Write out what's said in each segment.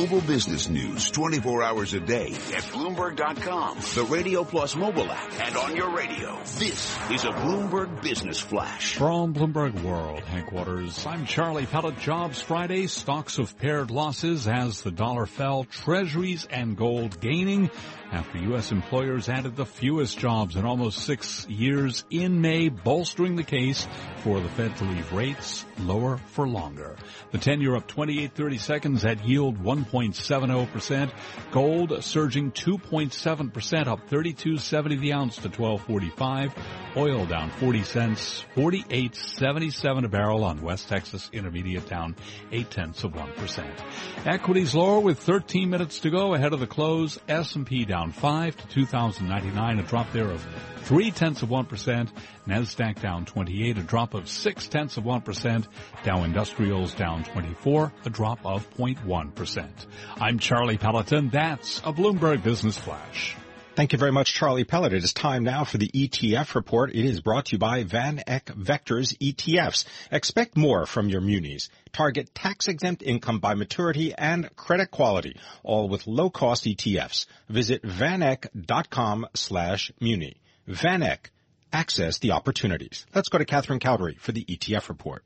global business news 24 hours a day at Bloomberg.com, the Radio Plus mobile app, and on your radio. This is a Bloomberg Business Flash. From Bloomberg World headquarters, I'm Charlie Pellet. Jobs Friday, stocks of pared losses as the dollar fell, treasuries and gold gaining after U.S. employers added the fewest jobs in almost six years in May, bolstering the case for the Fed to leave rates lower for longer. The 10-year up 28 30 seconds at yield 1.70%. Gold surging 2.7% up 32.70 the ounce to 12.45. Oil down 40 cents, 48.77 a barrel on West Texas Intermediate down 8 tenths of 1%. Equities lower with 13 minutes to go ahead of the close. S&P down 5 to 2099, a drop there of 3 tenths of 1%. NASDAQ down 28, a drop of 6 tenths of 1%. Dow Industrials down 24, a drop of 0.1%. I'm Charlie Pelleton. That's a Bloomberg Business Flash. Thank you very much, Charlie Pellet. It is time now for the ETF report. It is brought to you by Van Eck Vectors ETFs. Expect more from your munis. Target tax-exempt income by maturity and credit quality, all with low-cost ETFs. Visit vaneck.com slash muni. VanEck. Access the opportunities. Let's go to Catherine Cowdery for the ETF report.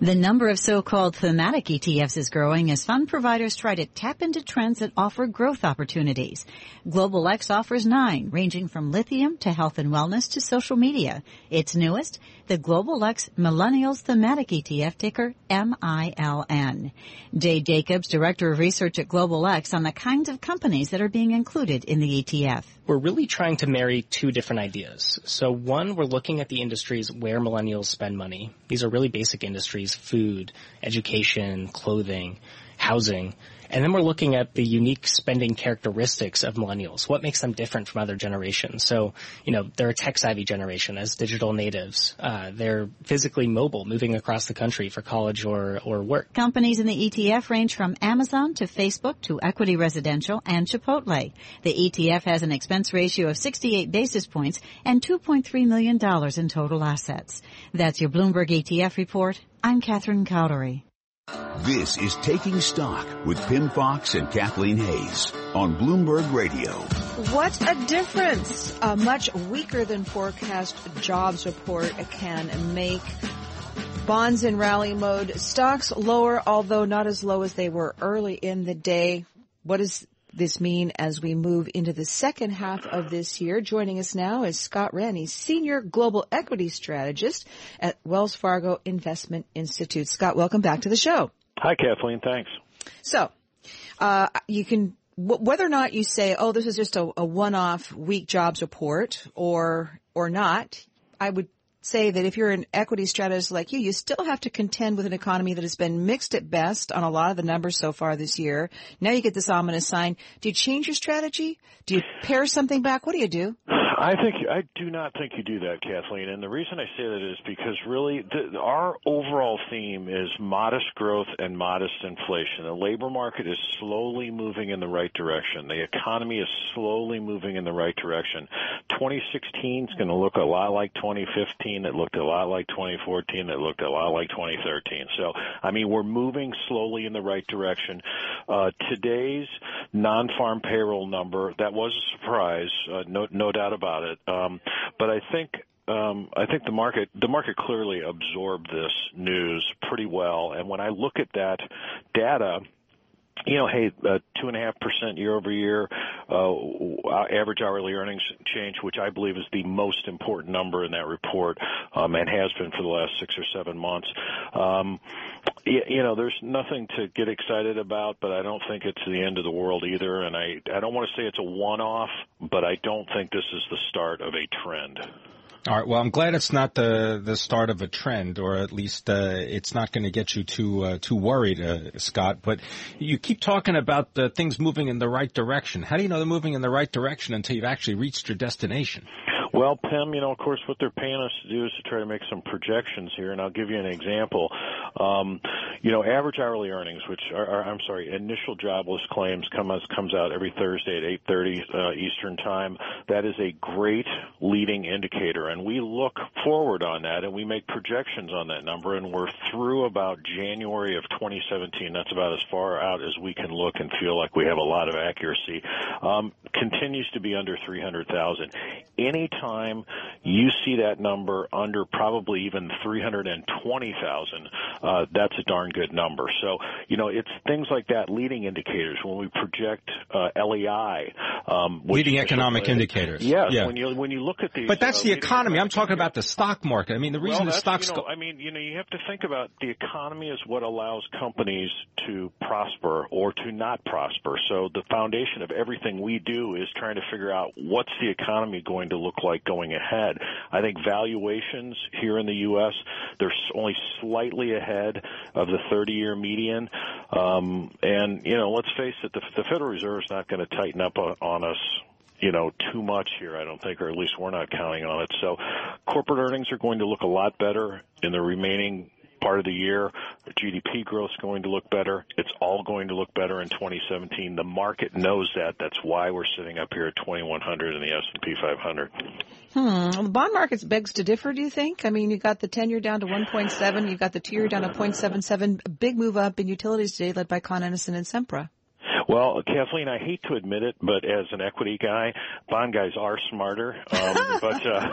The number of so-called thematic ETFs is growing as fund providers try to tap into trends that offer growth opportunities. Global X offers nine, ranging from lithium to health and wellness to social media. Its newest, the Global X Millennials Thematic ETF ticker MILN. Jay Jacobs, Director of Research at Global X on the kinds of companies that are being included in the ETF. We're really trying to marry two different ideas. So one, we're looking at the industries where millennials spend money. These are really basic industries, food, education, clothing, housing. And then we're looking at the unique spending characteristics of millennials. What makes them different from other generations? So, you know, they're a tech savvy generation as digital natives. Uh, they're physically mobile, moving across the country for college or, or work. Companies in the ETF range from Amazon to Facebook to Equity Residential and Chipotle. The ETF has an expense ratio of 68 basis points and $2.3 million in total assets. That's your Bloomberg ETF report. I'm Catherine Cowdery. This is Taking Stock with Pimm Fox and Kathleen Hays on Bloomberg Radio. What a difference a much weaker than forecast jobs report can make. Bonds in rally mode, stocks lower, although not as low as they were early in the day. What does this mean as we move into the second half of this year? Joining us now is Scott Wren, Senior Global Equity Strategist at Wells Fargo Investment Institute. Scott, welcome back to the show. Hi, Kathleen. Thanks. So, uh, you can, w- whether or not you say, oh, this is just a, a one-off weak jobs report or, or not, I would say that if you're an equity strategist like you, you still have to contend with an economy that has been mixed at best on a lot of the numbers so far this year. Now you get this ominous sign. Do you change your strategy? Do you pare something back? What do you do? I think I do not think you do that, Kathleen. And the reason I say that is because really the, our overall theme is modest growth and modest inflation. The labor market is slowly moving in the right direction. The economy is slowly moving in the right direction. 2016 is going to look a lot like 2015. It looked a lot like 2014. It looked a lot like 2013. So, I mean, we're moving slowly in the right direction. Uh, today's non-farm payroll number that was a surprise, uh, no, no doubt about it. Um, but I think um, I think the market the market clearly absorbed this news pretty well. And when I look at that data, you know, hey, uh, two and a half percent year over year, uh, average hourly earnings change, which I believe is the most important number in that report, um, and has been for the last six or seven months. Um, you know, there's nothing to get excited about, but I don't think it's the end of the world either. And I, I don't want to say it's a one-off, but I don't think this is the start of a trend. All right. Well, I'm glad it's not the the start of a trend, or at least uh, it's not going to get you too uh, too worried, uh, Scott. But you keep talking about the things moving in the right direction. How do you know they're moving in the right direction until you've actually reached your destination? Well, Pimm, you know, of course, what they're paying us to do is to try to make some projections here, and I'll give you an example. Um, you know, average hourly earnings, which are, are I'm sorry, initial jobless claims come as, comes out every Thursday at 8:30 uh, Eastern Time. That is a great leading indicator, and we look forward on that, and we make projections on that number, and we're through about January of 2017. That's about as far out as we can look and feel like we have a lot of accuracy. Um, continues to be under 300,000. Anytime you see that number under probably even 320,000, uh, that's a darn good number. So, you know, it's things like that, leading indicators. When we project uh, LEI, um, leading economic indicators. Yes, yeah. when you when you look at the. But that's uh, the economy. I'm talking about the stock market. I mean, the reason well, the stocks you know, go. I mean, you know, you have to think about the economy is what allows companies to prosper or to not prosper. So the foundation of everything we do is trying to figure out what's the economy going to look like going ahead. I think valuations here in the U.S. they're only slightly ahead of the 30-year median, um, and you know, let's face it, the, the Federal Reserve is not going to tighten up on us you know, too much here, I don't think, or at least we're not counting on it. So corporate earnings are going to look a lot better in the remaining part of the year. GDP growth is going to look better. It's all going to look better in 2017. The market knows that. That's why we're sitting up here at 2100 in the S&P 500. Hmm. Well, the bond market begs to differ, do you think? I mean, you got the 10 year down to 1.7, You've got the 2 year down to 0.77. A big move up in utilities today led by Con Edison and Sempra. Well, Kathleen, I hate to admit it, but as an equity guy, bond guys are smarter. Um, but uh,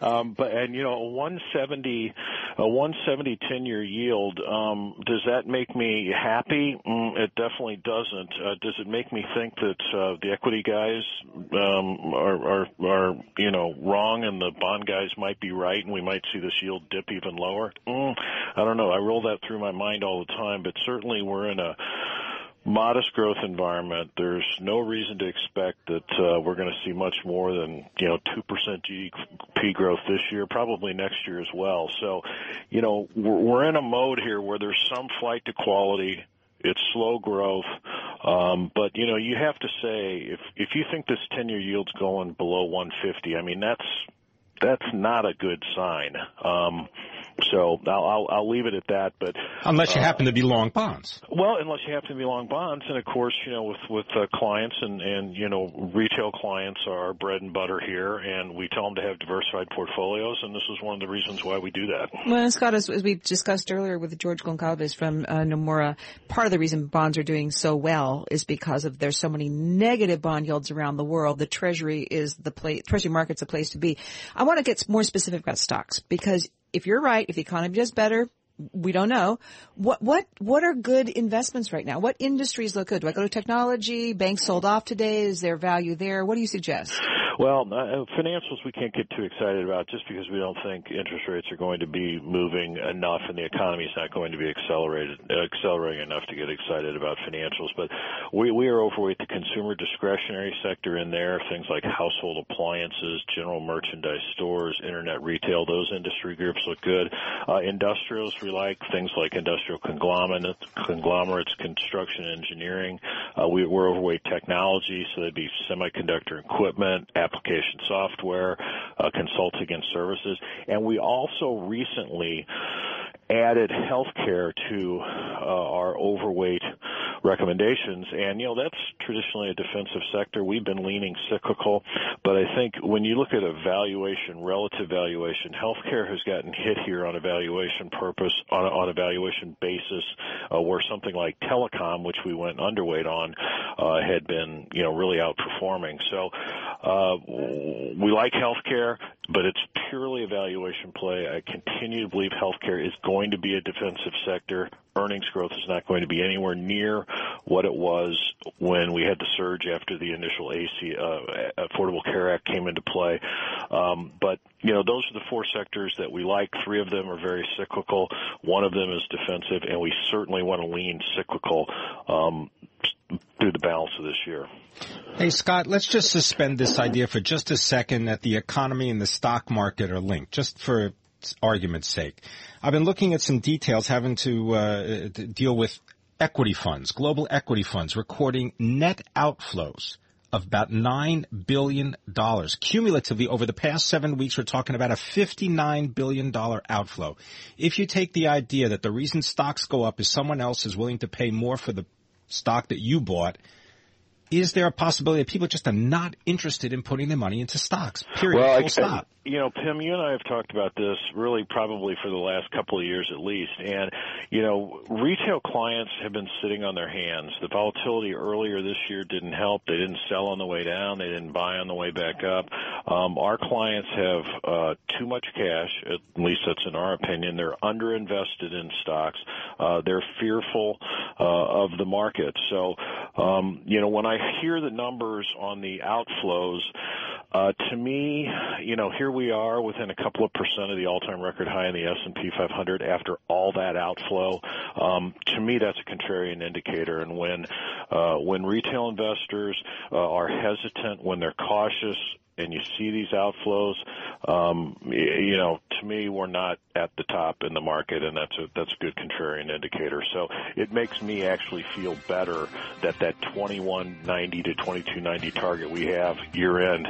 um, but and you know, a 170 a 170 10 year yield. Um, does that make me happy? Mm, it definitely doesn't. Uh, does it make me think that uh, the equity guys um, are, are are you know wrong and the bond guys might be right, and we might see this yield dip even lower? Mm, I don't know. I roll that through my mind all the time, but certainly we're in a modest growth environment. There's no reason to expect that uh, we're going to see much more than you know two percent GDP growth this year, probably next year as well. So, you know, we're, we're in a mode here where there's some flight to quality. It's slow growth, um, but you know you have to say if if you think this ten year yield's going below 150, I mean that's that's not a good sign. Um, so I'll, I'll, I'll leave it at that. But unless you uh, happen to be long bonds, well, unless you happen to be long bonds, and of course, you know, with with uh, clients and and you know, retail clients are bread and butter here, and we tell them to have diversified portfolios, and this is one of the reasons why we do that. Well, Scott, as, as we discussed earlier with George Goncalves from uh, Nomura, part of the reason bonds are doing so well is because of there's so many negative bond yields around the world. The Treasury is the place, Treasury market's a place to be. I want to get more specific about stocks because if you're right, if the economy does better, we don't know. What what what are good investments right now? What industries look good? Do I go to technology? Banks sold off today. Is there value there? What do you suggest? Well, uh, financials we can't get too excited about just because we don't think interest rates are going to be moving enough and the economy is not going to be accelerated accelerating enough to get excited about financials. But we we are overweight the consumer discretionary sector in there, things like household appliances, general merchandise stores, internet retail. Those industry groups look good. Uh, industrials we like things like industrial conglomerates, conglomerates, construction, engineering. Uh, we, we're overweight technology, so that'd be semiconductor equipment application software, uh, consulting and services. And we also recently added healthcare to uh, our overweight recommendations. And, you know, that's traditionally a defensive sector. We've been leaning cyclical, but I think when you look at a valuation, relative valuation, healthcare has gotten hit here on a valuation purpose, on a, on a valuation basis, uh, where something like telecom, which we went underweight on, uh, had been, you know, really outperforming. So, uh, we like healthcare, but it's purely a valuation play. I continue to believe healthcare is going to be a defensive sector. Earnings growth is not going to be anywhere near what it was when we had the surge after the initial AC uh, Affordable Care Act came into play. Um, but you know, those are the four sectors that we like. Three of them are very cyclical. One of them is defensive, and we certainly want to lean cyclical um, through the balance of this year. Hey, Scott, let's just suspend this idea for just a second that the economy and the stock market are linked, just for argument's sake. I've been looking at some details having to uh, deal with equity funds, global equity funds recording net outflows of about $9 billion. Cumulatively, over the past seven weeks, we're talking about a $59 billion outflow. If you take the idea that the reason stocks go up is someone else is willing to pay more for the stock that you bought, is there a possibility that people just are not interested in putting their money into stocks? Period. Well, Full I, stop. You know, Pimm, you and I have talked about this really probably for the last couple of years at least. And, you know, retail clients have been sitting on their hands. The volatility earlier this year didn't help. They didn't sell on the way down. They didn't buy on the way back up. Um, our clients have uh, too much cash, at least that's in our opinion. They're underinvested in stocks. Uh, they're fearful uh, of the market. So, um, you know, when I hear the numbers on the outflows, uh, to me, you know, here we are within a couple of percent of the all-time record high in the S&P 500 after all that outflow. Um, to me, that's a contrarian indicator. And when uh, when retail investors uh, are hesitant, when they're cautious, and you see these outflows, um, you know, to me, we're not at the top in the market, and that's a that's a good contrarian indicator. So it makes me actually feel better that that 2190 to 2290 target we have year end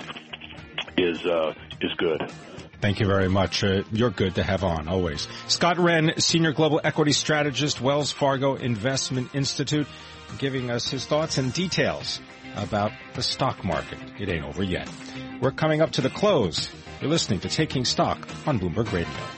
is uh, is good. Thank you very much. Uh, you're good to have on always. Scott Wren, Senior Global Equity Strategist, Wells Fargo Investment Institute, giving us his thoughts and details about the stock market. It ain't over yet. We're coming up to the close. You're listening to Taking Stock on Bloomberg Radio.